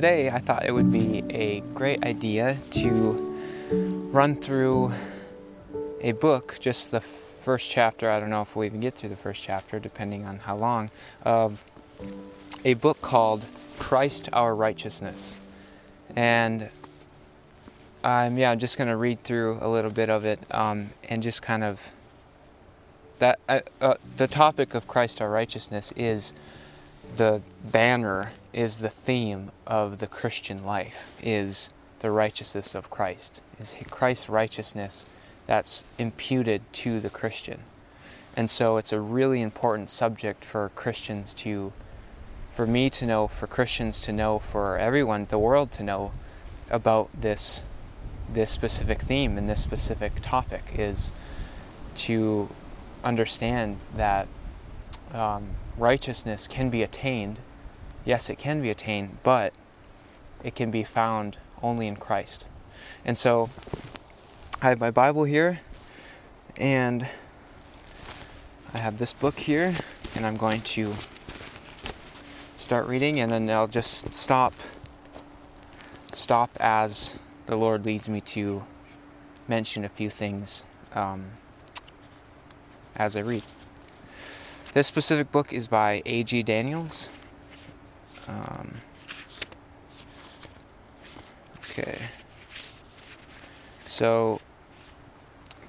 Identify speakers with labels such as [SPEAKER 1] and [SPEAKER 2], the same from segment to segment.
[SPEAKER 1] today I thought it would be a great idea to run through a book, just the first chapter. I don't know if we'll even get through the first chapter, depending on how long, of a book called Christ Our Righteousness. And I'm yeah, I'm just going to read through a little bit of it um, and just kind of that uh, uh, the topic of Christ our righteousness is the banner is the theme of the Christian life is the righteousness of Christ is Christ's righteousness that's imputed to the Christian and so it's a really important subject for Christians to for me to know for Christians to know for everyone the world to know about this this specific theme and this specific topic is to understand that um, righteousness can be attained. Yes, it can be attained, but it can be found only in Christ. And so I have my Bible here, and I have this book here, and I'm going to start reading, and then I'll just stop stop as the Lord leads me to mention a few things um, as I read. This specific book is by A.G. Daniells. Um, okay. So,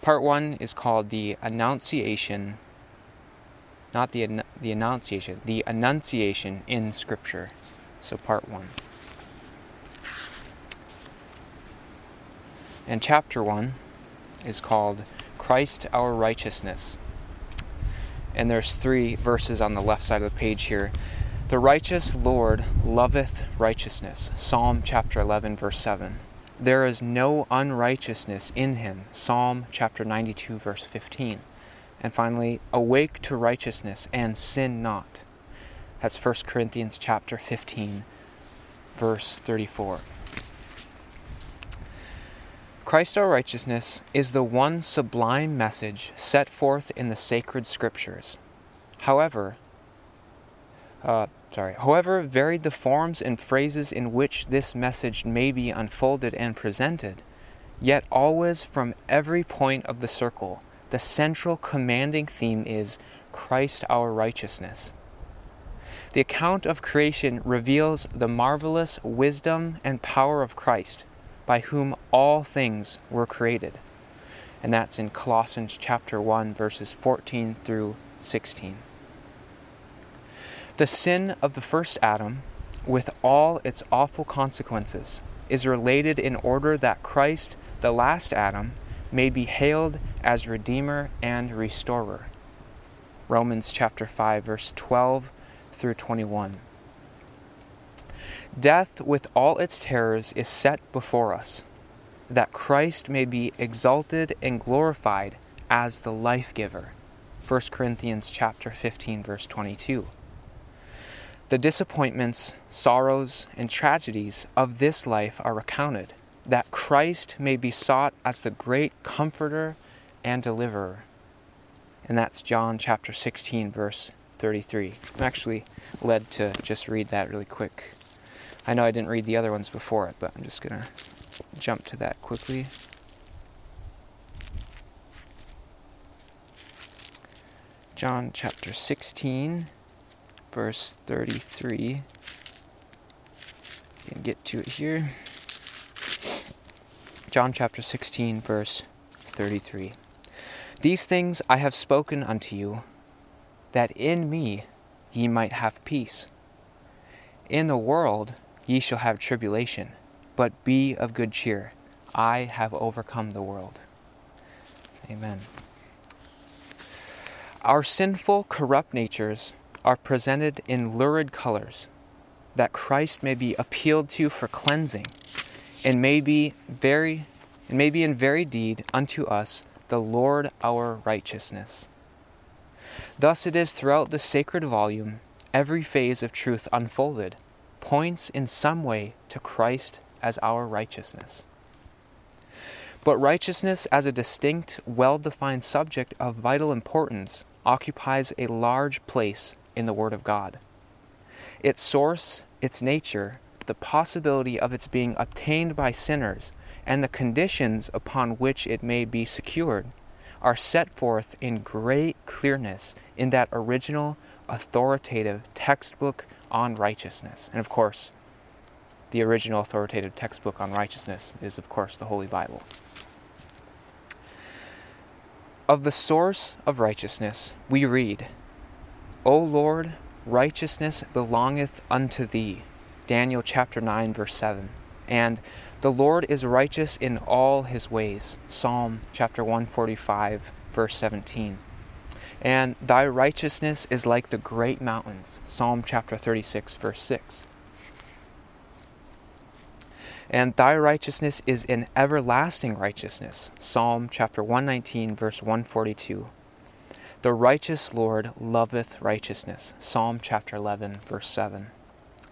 [SPEAKER 1] part one is called the Annunciation, not the, the Annunciation, the Annunciation in Scripture. So, part one. And chapter 1 is called Christ our Righteousness. And there's three verses on the left side of the page here. The righteous Lord loveth righteousness. Psalm chapter 11, verse 7. There is no unrighteousness in him. Psalm chapter 92, verse 15. And finally, awake to righteousness and sin not. That's 1 Corinthians chapter 15, verse 34. Christ our righteousness is the one sublime message set forth in the sacred scriptures. However, uh, sorry, however varied the forms and phrases in which this message may be unfolded and presented, yet always from every point of the circle, the central commanding theme is Christ our righteousness. The account of creation reveals the marvelous wisdom and power of Christ by whom all things were created. And that's in Colossians chapter 1 verses 14 through 16. The sin of the first Adam, with all its awful consequences, is related in order that Christ, the last Adam, may be hailed as Redeemer and Restorer. Romans chapter 5 verse 12 through 21. Death, with all its terrors, is set before us, that Christ may be exalted and glorified as the life giver. 1 Corinthians chapter 15 verse 22. The disappointments, sorrows, and tragedies of this life are recounted, that Christ may be sought as the great comforter and deliverer. And that's John chapter 16 verse 33. I'm actually led to just read that really quick. I know I didn't read the other ones before it, but I'm just going to jump to that quickly. John chapter 16, verse 33. You can get to it here. John chapter 16, verse 33. These things I have spoken unto you, that in me ye might have peace. In the world Ye shall have tribulation, but be of good cheer. I have overcome the world. Amen. Our sinful, corrupt natures are presented in lurid colors, that Christ may be appealed to for cleansing, and may be very and may be in very deed unto us the Lord our righteousness. Thus it is throughout the sacred volume, every phase of truth unfolded points in some way to Christ as our righteousness. But righteousness as a distinct, well defined subject of vital importance occupies a large place in the Word of God. Its source, its nature, the possibility of its being obtained by sinners and the conditions upon which it may be secured are set forth in great clearness in that original authoritative textbook on righteousness. And of course, the original authoritative textbook on righteousness is, of course, the Holy Bible. Of the source of righteousness, we read, O Lord, righteousness belongeth unto thee. Daniel chapter 9, verse 7. And the Lord is righteous in all his ways. Psalm chapter 145, verse 17. And thy righteousness is like the great mountains. Psalm chapter 36, verse 6. And thy righteousness is an everlasting righteousness. Psalm chapter 119, verse 142. The righteous Lord loveth righteousness. Psalm chapter 11, verse 7.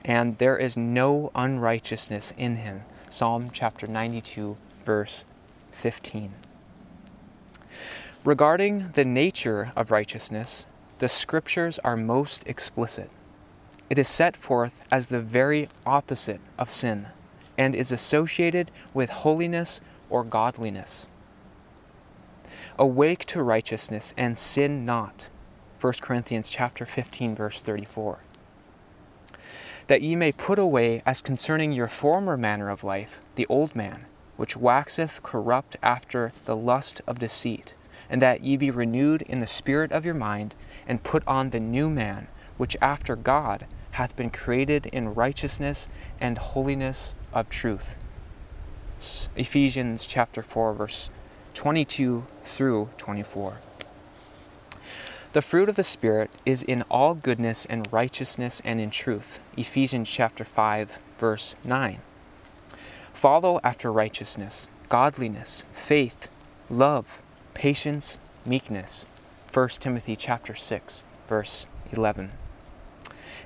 [SPEAKER 1] And there is no unrighteousness in him. Psalm chapter 92, verse 15. Regarding the nature of righteousness, the scriptures are most explicit. It is set forth as the very opposite of sin and is associated with holiness or godliness. Awake to righteousness and sin not. 1 Corinthians chapter 15 verse 34. That ye may put away as concerning your former manner of life the old man, which waxeth corrupt after the lust of deceit, and that ye be renewed in the spirit of your mind, and put on the new man, which after God hath been created in righteousness and holiness of truth. Ephesians chapter 4 verse 22 through 24. The fruit of the Spirit is in all goodness and righteousness and in truth. Ephesians chapter 5, verse 9. Follow after righteousness, godliness, faith, love, patience, meekness. 1 Timothy chapter 6, verse 11.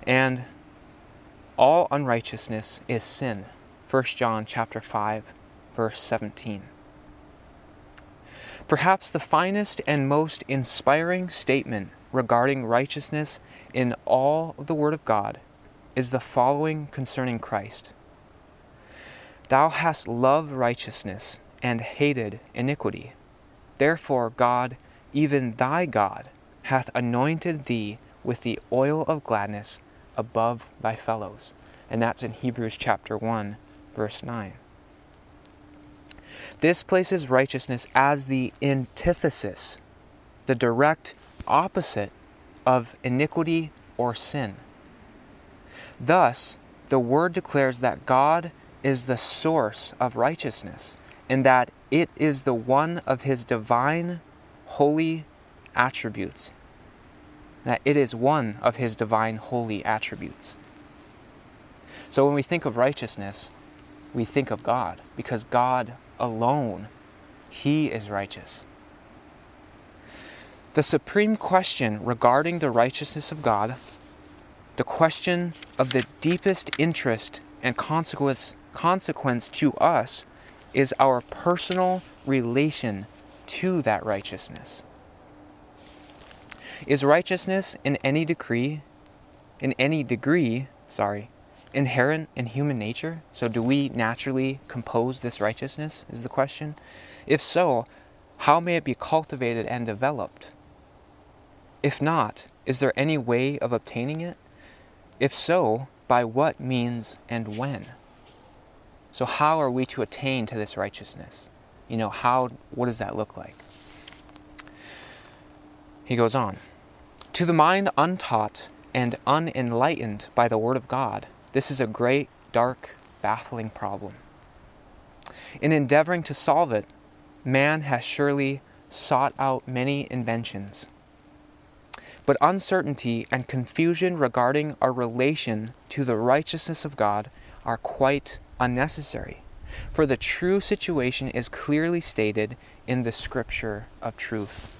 [SPEAKER 1] And all unrighteousness is sin. 1 John chapter 5, verse 17. Perhaps the finest and most inspiring statement regarding righteousness in all of the Word of God is the following concerning Christ Thou hast loved righteousness and hated iniquity. Therefore, God, even thy God, hath anointed thee with the oil of gladness above thy fellows. And that's in Hebrews chapter 1, verse 9. This places righteousness as the antithesis, the direct opposite of iniquity or sin. Thus, the Word declares that God is the source of righteousness and that it is the one of His divine, holy attributes. That it is one of His divine, holy attributes. So when we think of righteousness, we think of God because God alone. He is righteous. The supreme question regarding the righteousness of God, the question of the deepest interest and consequence, consequence to us, is our personal relation to that righteousness. Is righteousness in any degree, in any degree, sorry, inherent in human nature? So, do we naturally compose this righteousness? Is the question. If so, how may it be cultivated and developed? If not, is there any way of obtaining it? If so, by what means and when? So, how are we to attain to this righteousness? You know, how, what does that look like? He goes on To the mind untaught and unenlightened by the Word of God, this is a great, dark, baffling problem. In endeavoring to solve it, man has surely sought out many inventions. But uncertainty and confusion regarding our relation to the righteousness of God are quite unnecessary, for the true situation is clearly stated in the Scripture of truth.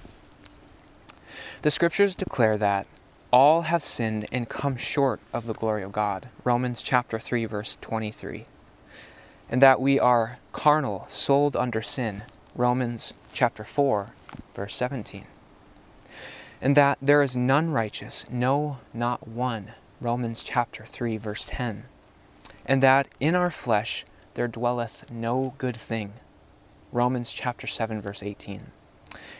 [SPEAKER 1] The Scriptures declare that all have sinned and come short of the glory of God. Romans chapter 3 verse 23. And that we are carnal, sold under sin. Romans chapter 4 verse 17. And that there is none righteous, no, not one. Romans chapter 3 verse 10. and that in our flesh there dwelleth no good thing. Romans chapter 7 verse 18.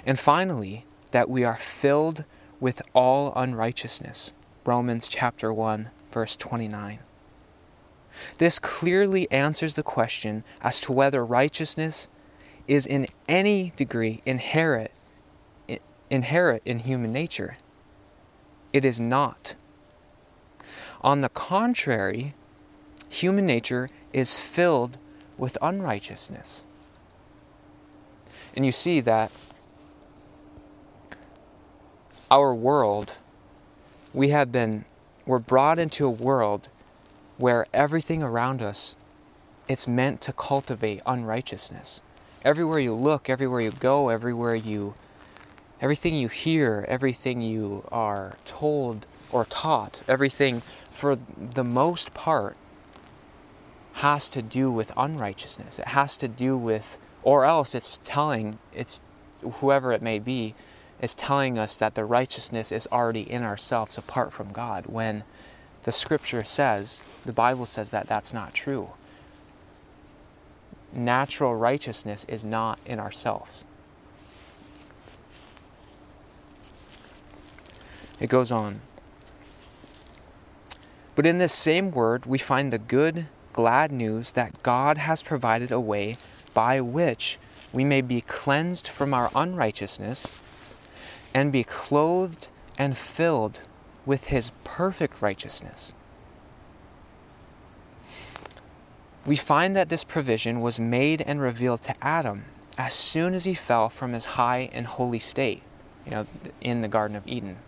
[SPEAKER 1] And finally, that we are filled with all unrighteousness. Romans chapter 1 verse 29. This clearly answers the question as to whether righteousness is in any degree inherent inherent in human nature. It is not. On the contrary, human nature is filled with unrighteousness. And you see that our world, we have been, we're brought into a world where everything around us, it's meant to cultivate unrighteousness. Everywhere you look, everywhere you go, everywhere you, everything you hear, everything you are told or taught, everything for the most part has to do with unrighteousness. It has to do with, or else it's telling, it's whoever it may be, is telling us that the righteousness is already in ourselves apart from God when the scripture says, the Bible says that that's not true. Natural righteousness is not in ourselves. It goes on. But in this same word, we find the good, glad news that God has provided a way by which we may be cleansed from our unrighteousness and be clothed and filled with his perfect righteousness. We find that this provision was made and revealed to Adam as soon as he fell from his high and holy state, you know, in the Garden of Eden.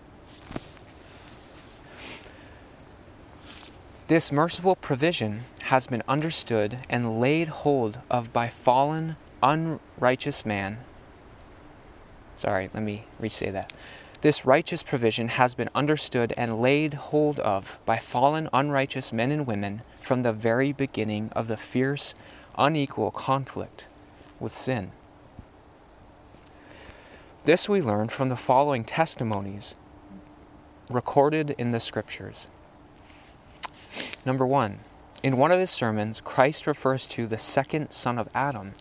[SPEAKER 1] This merciful provision has been understood and laid hold of by fallen, unrighteous man. Sorry, let me re-say that. This righteous provision has been understood and laid hold of by fallen, unrighteous men and women from the very beginning of the fierce, unequal conflict with sin. This we learn from the following testimonies recorded in the Scriptures. Number one, in one of his sermons, Christ refers to the second son of Adam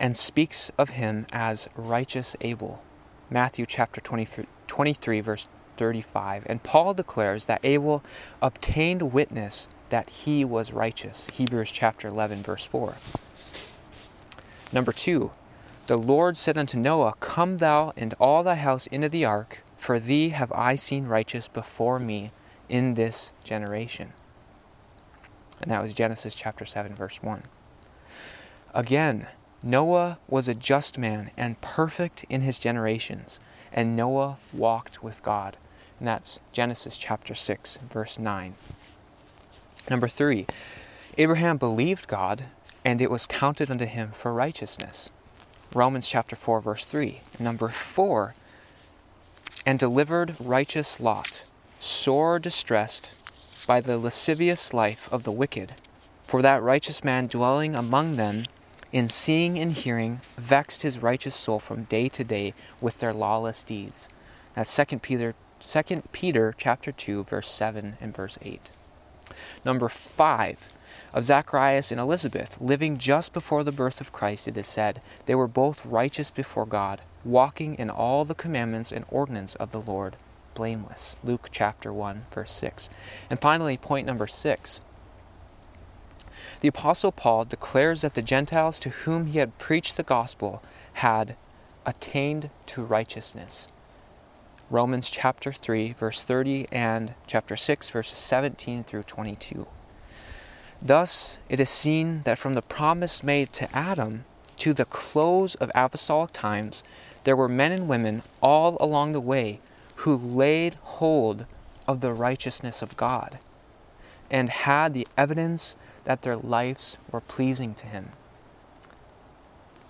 [SPEAKER 1] and speaks of him as righteous Abel. Matthew chapter 23, verse 35. And Paul declares that Abel obtained witness that he was righteous. Hebrews chapter 11, verse 4. Number two, the Lord said unto Noah, Come thou and all thy house into the ark, for thee have I seen righteous before me in this generation. And that was Genesis chapter 7, verse 1. Again, Noah was a just man and perfect in his generations, and Noah walked with God. And that's Genesis chapter 6, verse 9. Number 3, Abraham believed God, and it was counted unto him for righteousness. Romans chapter 4, verse 3. Number 4, and delivered righteous Lot, sore distressed by the lascivious life of the wicked. For that righteous man dwelling among them, in seeing and hearing, vexed his righteous soul from day to day with their lawless deeds. That's 2 Peter, 2 Peter chapter 2, verse 7 and verse 8. Number 5 of Zacharias and Elizabeth, living just before the birth of Christ, it is said, they were both righteous before God, walking in all the commandments and ordinance of the Lord blameless. Luke chapter 1, verse 6. And finally, point number 6. The Apostle Paul declares that the Gentiles to whom he had preached the gospel had attained to righteousness. Romans chapter 3, verse 30, and chapter 6, verses 17 through 22. Thus, it is seen that from the promise made to Adam to the close of apostolic times, there were men and women all along the way who laid hold of the righteousness of God and had the evidence that their lives were pleasing to Him.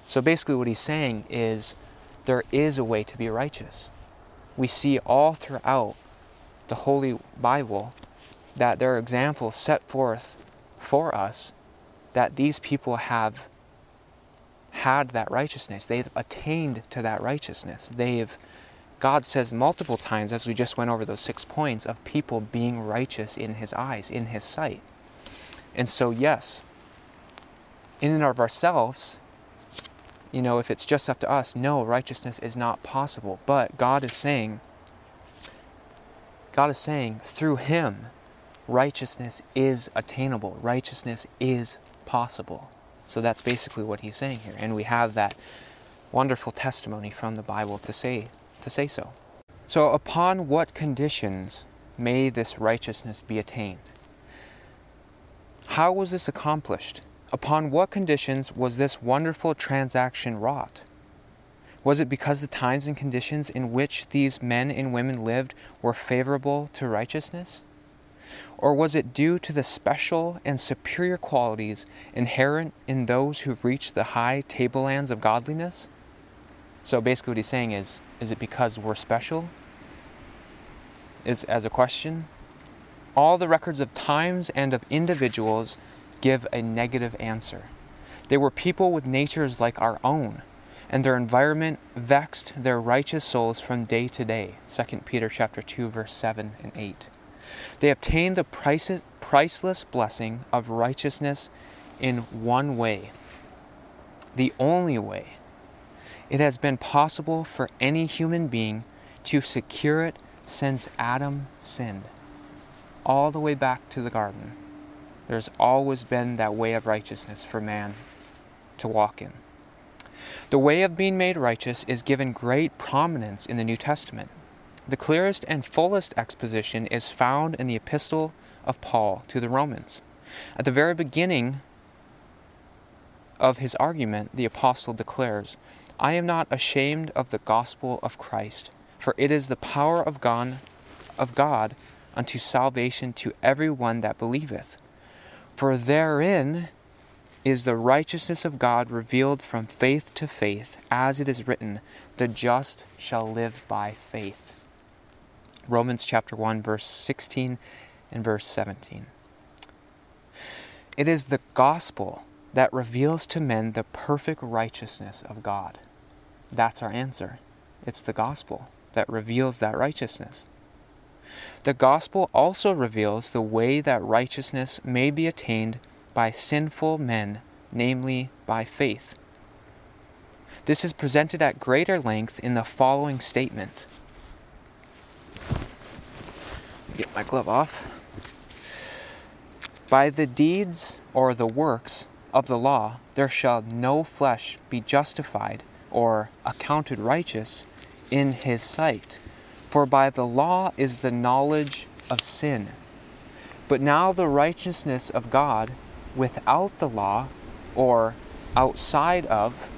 [SPEAKER 1] So basically, what he's saying is there is a way to be righteous. We see all throughout the Holy Bible that there are examples set forth for us that these people have had that righteousness. They've attained to that righteousness. They've God says multiple times, as we just went over those six points, of people being righteous in His eyes, in His sight. And so, yes, in and of ourselves, you know, if it's just up to us, no, righteousness is not possible. But God is saying, God is saying, through Him, righteousness is attainable, righteousness is possible. So that's basically what He's saying here. And we have that wonderful testimony from the Bible to say, to say so. So, upon what conditions may this righteousness be attained? How was this accomplished? Upon what conditions was this wonderful transaction wrought? Was it because the times and conditions in which these men and women lived were favorable to righteousness? Or was it due to the special and superior qualities inherent in those who reach the high tablelands of godliness? So basically, what he's saying is is it because we're special? Is as a question. All the records of times and of individuals give a negative answer. They were people with natures like our own, and their environment vexed their righteous souls from day to day. 2 Peter chapter 2 verse 7 and 8. They obtained the priceless blessing of righteousness in one way. The only way. It has been possible for any human being to secure it since Adam sinned, all the way back to the garden. There's always been that way of righteousness for man to walk in. The way of being made righteous is given great prominence in the New Testament. The clearest and fullest exposition is found in the epistle of Paul to the Romans. At the very beginning of his argument, the apostle declares, I am not ashamed of the gospel of Christ, for it is the power of God, of God unto salvation to every one that believeth for therein is the righteousness of God revealed from faith to faith, as it is written, The just shall live by faith. Romans chapter 1, verse 16 and verse 17. It is the gospel that reveals to men the perfect righteousness of God. That's our answer. It's the gospel that reveals that righteousness. The gospel also reveals the way that righteousness may be attained by sinful men, namely by faith. This is presented at greater length in the following statement. Get my glove off. By the deeds or the works of the law, there shall no flesh be justified or accounted righteous in his sight. For by the law is the knowledge of sin. But now the righteousness of God without the law, or outside of,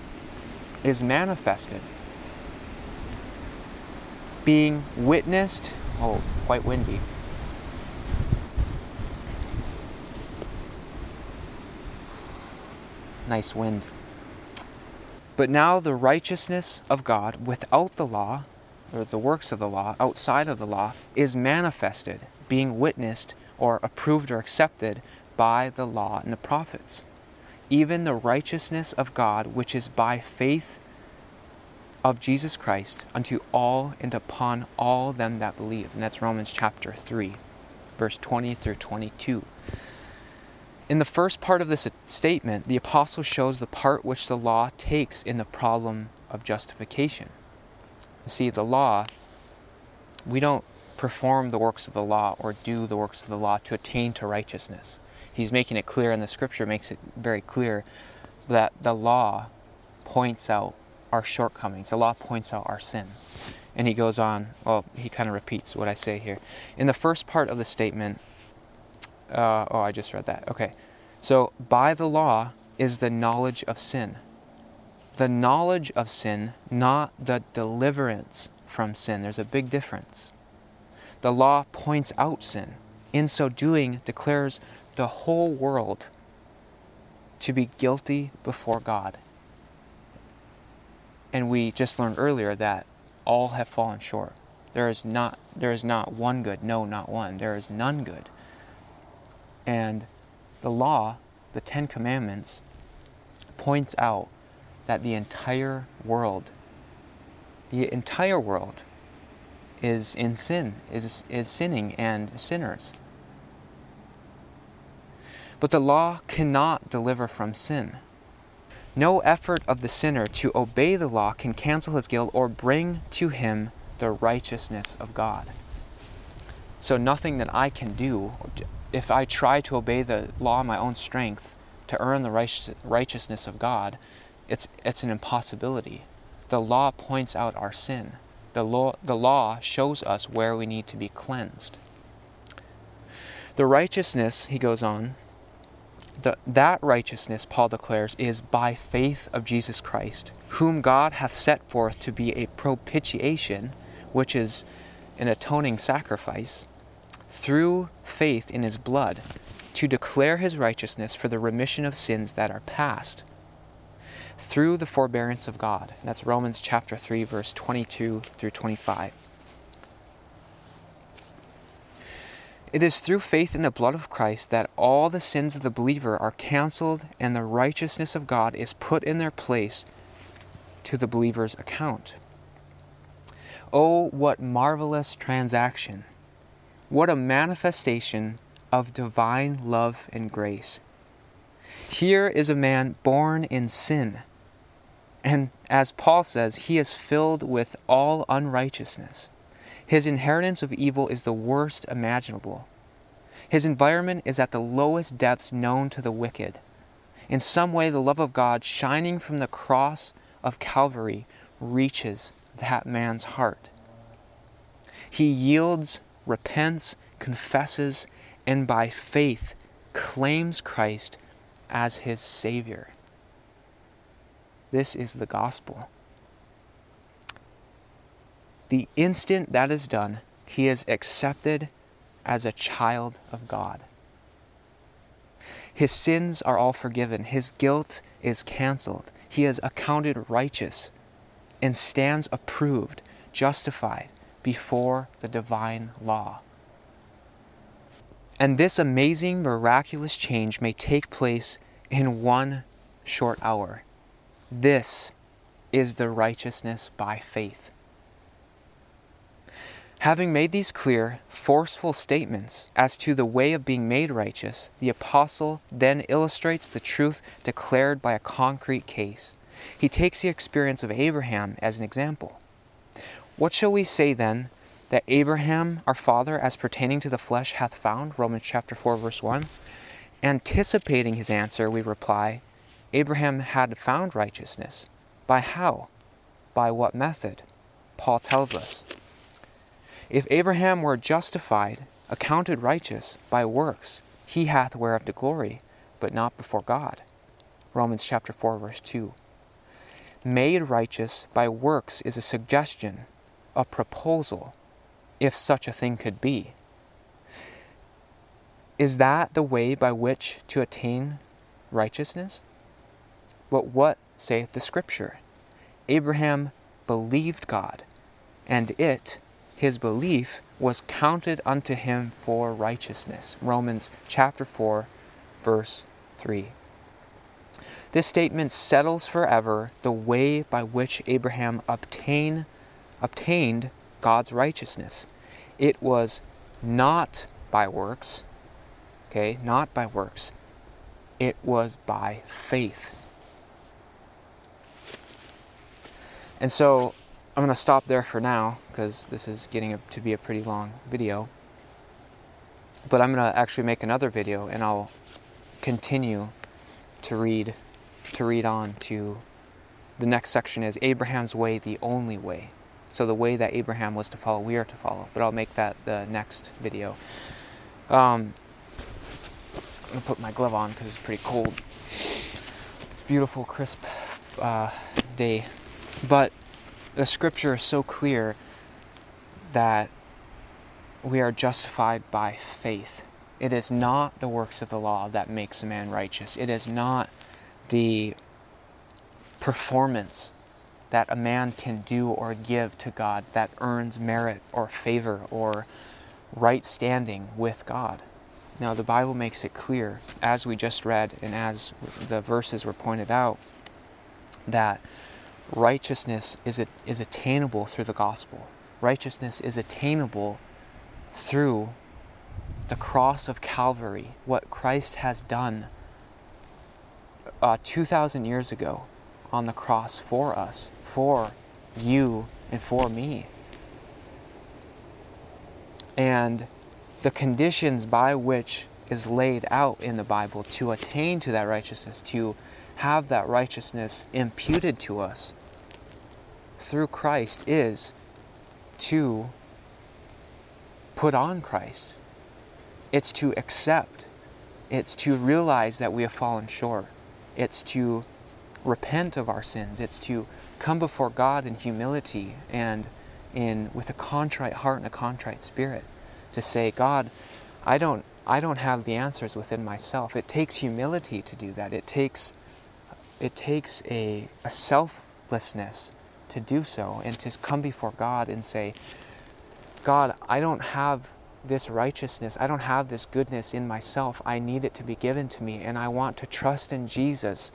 [SPEAKER 1] is manifested, being witnessed. Oh, quite windy. Nice wind. But now the righteousness of God without the law, or the works of the law outside of the law is manifested, being witnessed or approved or accepted by the law and the prophets. Even the righteousness of God, which is by faith of Jesus Christ unto all and upon all them that believe. And that's Romans chapter 3, verse 20 through 22. In the first part of this statement, the apostle shows the part which the law takes in the problem of justification. You see, the law, we don't perform the works of the law or do the works of the law to attain to righteousness. He's making it clear, and the scripture makes it very clear that the law points out our shortcomings, the law points out our sin. And he goes on, well, he kind of repeats what I say here. In the first part of the statement, uh, oh, I just read that. Okay. So, by the law is the knowledge of sin the knowledge of sin, not the deliverance from sin. There's a big difference. The law points out sin. In so doing, declares the whole world to be guilty before God. And we just learned earlier that all have fallen short. There is not there is not one good, no, not one. There is none good. And the law, the 10 commandments points out that the entire world, the entire world, is in sin, is, is sinning and sinners. But the law cannot deliver from sin. No effort of the sinner to obey the law can cancel his guilt or bring to him the righteousness of God. So, nothing that I can do, if I try to obey the law in my own strength to earn the righteousness of God, it's, it's an impossibility. The law points out our sin. The law, the law shows us where we need to be cleansed. The righteousness, he goes on, the, that righteousness, Paul declares, is by faith of Jesus Christ, whom God hath set forth to be a propitiation, which is an atoning sacrifice, through faith in his blood, to declare his righteousness for the remission of sins that are past through the forbearance of God. That's Romans chapter 3, verse 22 through 25. It is through faith in the blood of Christ that all the sins of the believer are canceled and the righteousness of God is put in their place to the believer's account. Oh, what marvelous transaction! What a manifestation of divine love and grace. Here is a man born in sin and as Paul says, he is filled with all unrighteousness. His inheritance of evil is the worst imaginable. His environment is at the lowest depths known to the wicked. In some way, the love of God shining from the cross of Calvary reaches that man's heart. He yields, repents, confesses, and by faith claims Christ as his Savior. This is the gospel. The instant that is done, he is accepted as a child of God. His sins are all forgiven, his guilt is canceled, he is accounted righteous and stands approved, justified before the divine law. And this amazing, miraculous change may take place in one short hour. This is the righteousness by faith. Having made these clear, forceful statements as to the way of being made righteous, the apostle then illustrates the truth declared by a concrete case. He takes the experience of Abraham as an example. What shall we say then that Abraham, our father, as pertaining to the flesh, hath found? Romans chapter 4, verse 1. Anticipating his answer, we reply, Abraham had found righteousness. By how? By what method? Paul tells us. If Abraham were justified, accounted righteous by works, he hath whereof to glory, but not before God. Romans chapter 4 verse 2. Made righteous by works is a suggestion, a proposal, if such a thing could be. Is that the way by which to attain righteousness? But what saith the Scripture? Abraham believed God, and it, his belief, was counted unto him for righteousness. Romans chapter 4, verse 3. This statement settles forever the way by which Abraham obtain, obtained God's righteousness. It was not by works, okay, not by works. It was by faith. And so I'm going to stop there for now because this is getting to be a pretty long video. But I'm going to actually make another video and I'll continue to read to read on to the next section is Abraham's way the only way. So the way that Abraham was to follow, we are to follow. But I'll make that the next video. Um, I'm gonna put my glove on because it's pretty cold. It's Beautiful, crisp uh, day but the scripture is so clear that we are justified by faith. It is not the works of the law that makes a man righteous. It is not the performance that a man can do or give to God that earns merit or favor or right standing with God. Now, the Bible makes it clear, as we just read and as the verses were pointed out, that righteousness is, is attainable through the gospel. Righteousness is attainable through the cross of Calvary, what Christ has done uh, 2,000 years ago on the cross for us, for you, and for me. And the conditions by which is laid out in the Bible to attain to that righteousness, to have that righteousness imputed to us through Christ is to put on Christ. It's to accept. It's to realize that we have fallen short. It's to repent of our sins. It's to come before God in humility and in with a contrite heart and a contrite spirit to say, God, I don't I don't have the answers within myself. It takes humility to do that. It takes it takes a, a selflessness to do so and to come before God and say, God, I don't have this righteousness. I don't have this goodness in myself. I need it to be given to me. And I want to trust in Jesus,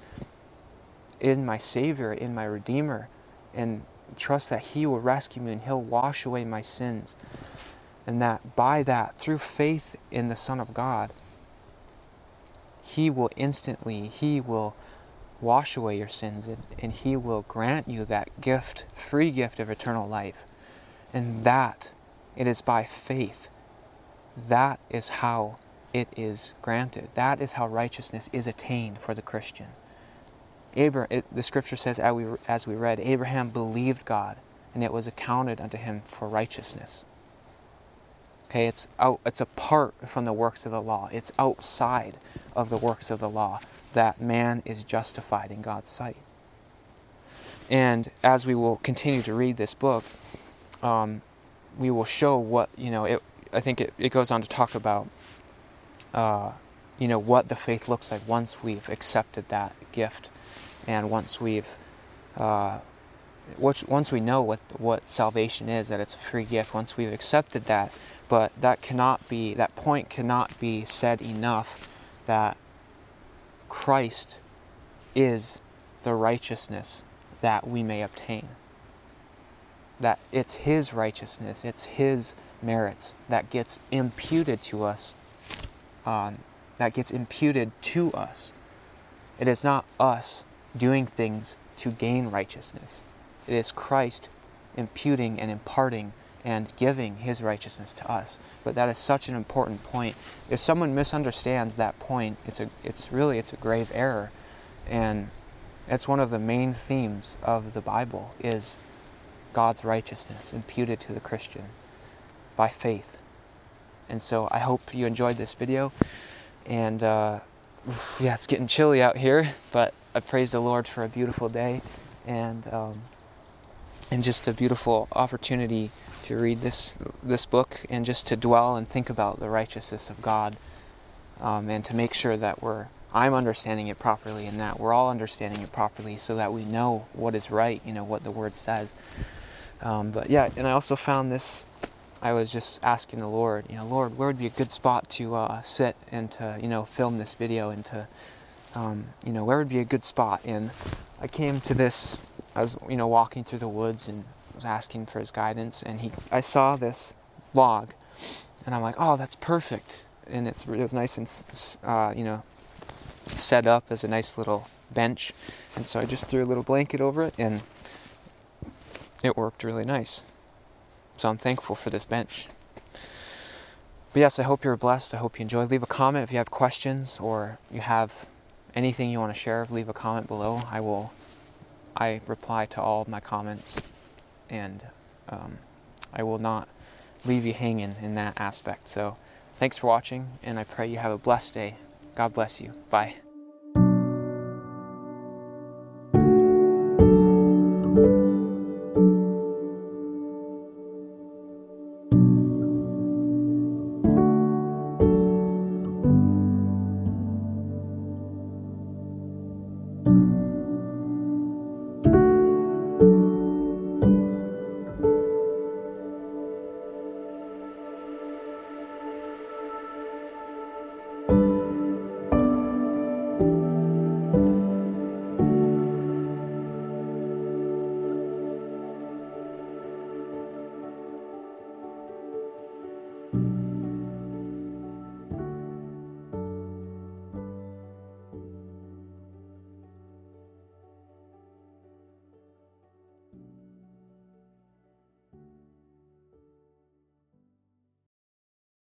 [SPEAKER 1] in my Savior, in my Redeemer, and trust that He will rescue me and He'll wash away my sins. And that by that, through faith in the Son of God, He will instantly, He will wash away your sins and, and He will grant you that gift, free gift of eternal life. And that, it is by faith that is how it is granted. That is how righteousness is attained for the Christian. Abraham, it, the scripture says, as we, as we read, Abraham believed God, and it was accounted unto him for righteousness. Okay, it's out, it's apart from the works of the law. It's outside of the works of the law that man is justified in God's sight. And as we will continue to read this book, um, we will show what you know. It, I think it, it goes on to talk about, uh, you know, what the faith looks like once we've accepted that gift, and once we've, uh, once we know what what salvation is, that it's a free gift. Once we've accepted that, but that cannot be that point cannot be said enough that Christ is the righteousness that we may obtain. That it's His righteousness, it's His merits that gets imputed to us, um, that gets imputed to us. It is not us doing things to gain righteousness. It is Christ imputing and imparting and giving his righteousness to us. But that is such an important point. If someone misunderstands that point, it's a it's really it's a grave error. And it's one of the main themes of the Bible is God's righteousness imputed to the Christian by faith. And so I hope you enjoyed this video. And uh, yeah, it's getting chilly out here, but I praise the Lord for a beautiful day and um, and just a beautiful opportunity to read this this book and just to dwell and think about the righteousness of God, um, and to make sure that we're I'm understanding it properly and that we're all understanding it properly, so that we know what is right. You know what the Word says. Um, but yeah, and I also found this I was just asking the Lord, you know, Lord, where would be a good spot to uh, sit and to, you know, film this video and to, um, you know, where would be a good spot? And I came to this, I was, you know, walking through the woods and was asking for his guidance, and he, I saw this log, and I'm like, oh, that's perfect, and it's it was nice and, uh, you know, set up as a nice little bench, and so I just threw a little blanket over it, and it worked really nice. So I'm thankful for this bench. But yes, I hope you're blessed. I hope you enjoy. Leave a comment if you have questions or you have anything you want to share. Leave a comment below. I will. I reply to all my comments, and um, I will not leave you hanging in that aspect. So, thanks for watching, and I pray you have a blessed day. God bless you. Bye.